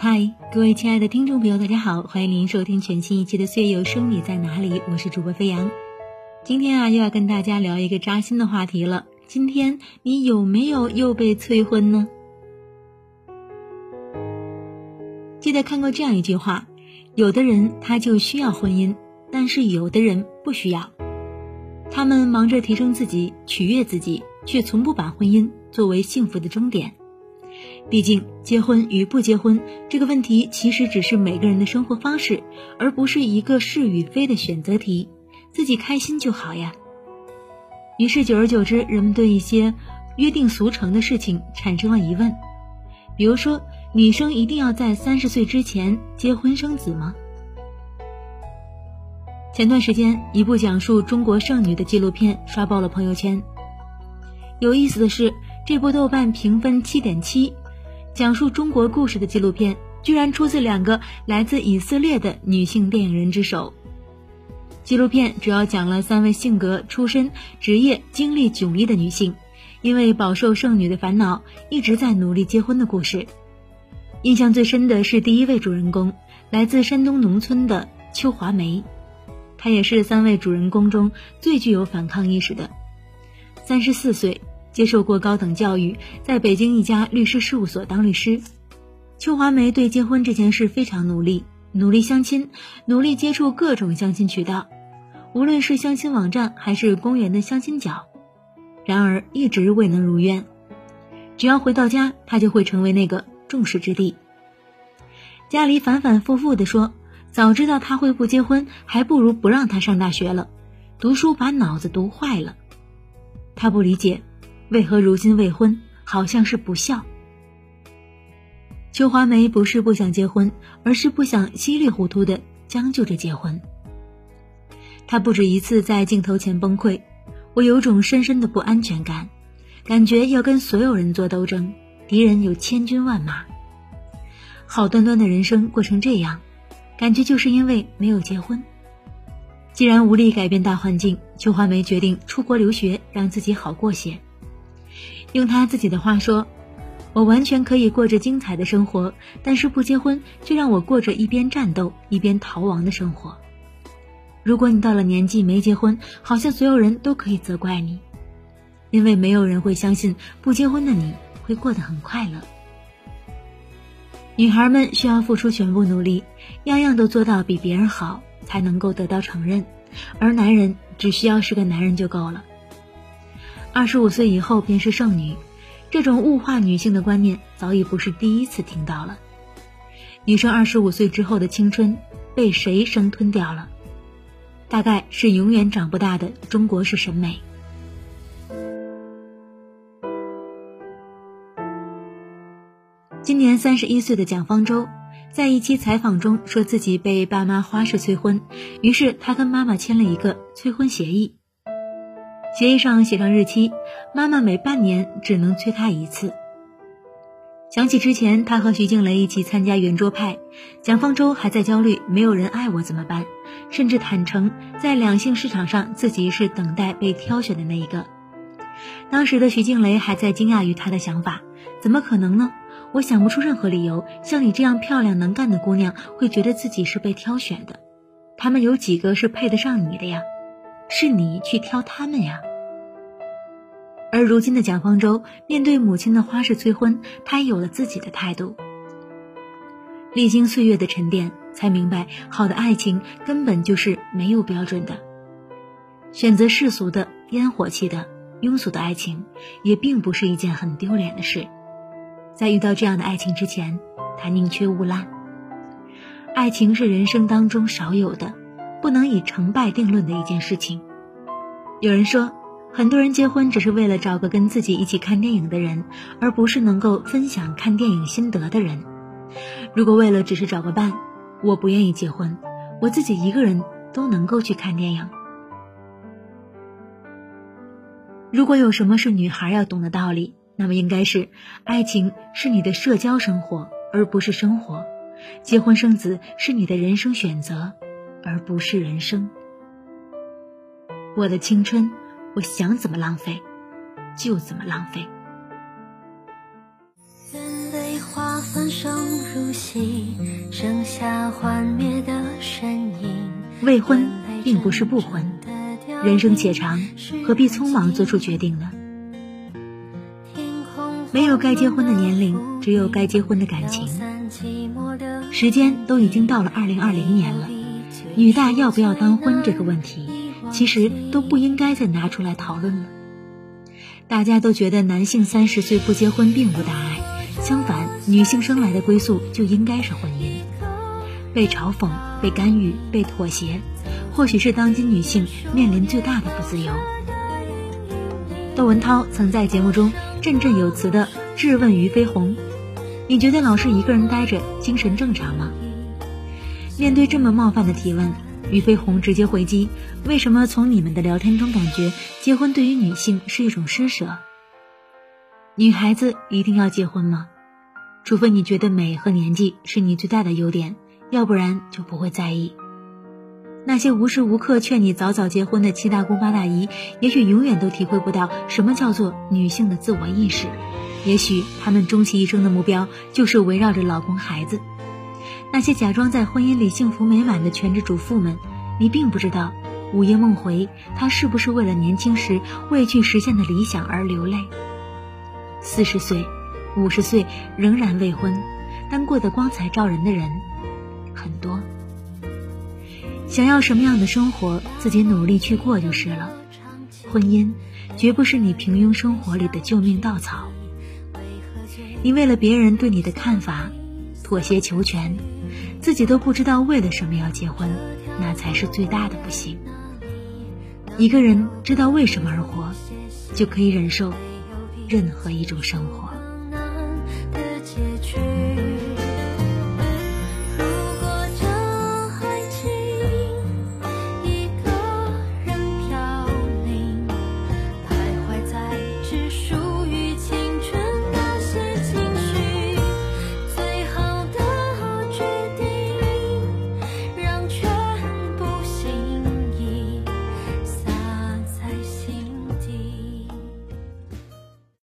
嗨，各位亲爱的听众朋友，大家好，欢迎您收听全新一期的《岁月有声你在哪里》，我是主播飞扬。今天啊，又要跟大家聊一个扎心的话题了。今天你有没有又被催婚呢？记得看过这样一句话：有的人他就需要婚姻，但是有的人不需要。他们忙着提升自己、取悦自己，却从不把婚姻作为幸福的终点。毕竟，结婚与不结婚这个问题，其实只是每个人的生活方式，而不是一个是与非的选择题。自己开心就好呀。于是，久而久之，人们对一些约定俗成的事情产生了疑问。比如说，女生一定要在三十岁之前结婚生子吗？前段时间，一部讲述中国剩女的纪录片刷爆了朋友圈。有意思的是，这部豆瓣评分七点七。讲述中国故事的纪录片，居然出自两个来自以色列的女性电影人之手。纪录片主要讲了三位性格、出身、职业经历迥异的女性，因为饱受剩女的烦恼，一直在努力结婚的故事。印象最深的是第一位主人公，来自山东农村的邱华梅，她也是三位主人公中最具有反抗意识的。三十四岁。接受过高等教育，在北京一家律师事务所当律师。邱华梅对结婚这件事非常努力，努力相亲，努力接触各种相亲渠道，无论是相亲网站还是公园的相亲角，然而一直未能如愿。只要回到家，她就会成为那个众矢之的。家里反反复复的说，早知道他会不结婚，还不如不让他上大学了，读书把脑子读坏了。他不理解。为何如今未婚，好像是不孝？邱华梅不是不想结婚，而是不想稀里糊涂的将就着结婚。她不止一次在镜头前崩溃，我有种深深的不安全感，感觉要跟所有人做斗争，敌人有千军万马。好端端的人生过成这样，感觉就是因为没有结婚。既然无力改变大环境，邱华梅决定出国留学，让自己好过些。用他自己的话说：“我完全可以过着精彩的生活，但是不结婚就让我过着一边战斗一边逃亡的生活。如果你到了年纪没结婚，好像所有人都可以责怪你，因为没有人会相信不结婚的你会过得很快乐。女孩们需要付出全部努力，样样都做到比别人好，才能够得到承认，而男人只需要是个男人就够了。”二十五岁以后便是剩女，这种物化女性的观念早已不是第一次听到了。女生二十五岁之后的青春被谁生吞掉了？大概是永远长不大的中国式审美。今年三十一岁的蒋方舟，在一期采访中说自己被爸妈花式催婚，于是他跟妈妈签了一个催婚协议。协议上写上日期，妈妈每半年只能催他一次。想起之前他和徐静蕾一起参加圆桌派，蒋方舟还在焦虑没有人爱我怎么办，甚至坦诚在两性市场上自己是等待被挑选的那一个。当时的徐静蕾还在惊讶于他的想法，怎么可能呢？我想不出任何理由，像你这样漂亮能干的姑娘会觉得自己是被挑选的，他们有几个是配得上你的呀？是你去挑他们呀。而如今的蒋方舟面对母亲的花式催婚，他也有了自己的态度。历经岁月的沉淀，才明白好的爱情根本就是没有标准的。选择世俗的、烟火气的、庸俗的爱情，也并不是一件很丢脸的事。在遇到这样的爱情之前，他宁缺毋滥。爱情是人生当中少有的，不能以成败定论的一件事情。有人说。很多人结婚只是为了找个跟自己一起看电影的人，而不是能够分享看电影心得的人。如果为了只是找个伴，我不愿意结婚，我自己一个人都能够去看电影。如果有什么是女孩要懂的道理，那么应该是：爱情是你的社交生活，而不是生活；结婚生子是你的人生选择，而不是人生。我的青春。我想怎么浪费，就怎么浪费。眼泪花粉声如戏，剩下幻灭的身影。未婚并不是不婚，人生且长，何必匆忙做出决定呢？没有该结婚的年龄，只有该结婚的感情。时间都已经到了二零二零年了，女大要不要当婚这个问题，其实都不应该再拿出来讨论了。大家都觉得男性三十岁不结婚并无大碍，相反，女性生来的归宿就应该是婚姻。被嘲讽、被干预、被妥协，或许是当今女性面临最大的不自由。窦文涛曾在节目中振振有词地质问俞飞鸿：“你觉得老是一个人待着，精神正常吗？”面对这么冒犯的提问。俞飞鸿直接回击：“为什么从你们的聊天中感觉结婚对于女性是一种施舍？女孩子一定要结婚吗？除非你觉得美和年纪是你最大的优点，要不然就不会在意。那些无时无刻劝你早早结婚的七大姑八大姨，也许永远都体会不到什么叫做女性的自我意识。也许她们终其一生的目标就是围绕着老公孩子。”那些假装在婚姻里幸福美满的全职主妇们，你并不知道，午夜梦回，她是不是为了年轻时未去实现的理想而流泪？四十岁、五十岁仍然未婚，但过得光彩照人的人很多。想要什么样的生活，自己努力去过就是了。婚姻绝不是你平庸生活里的救命稻草。你为了别人对你的看法，妥协求全。自己都不知道为了什么要结婚，那才是最大的不幸。一个人知道为什么而活，就可以忍受任何一种生活。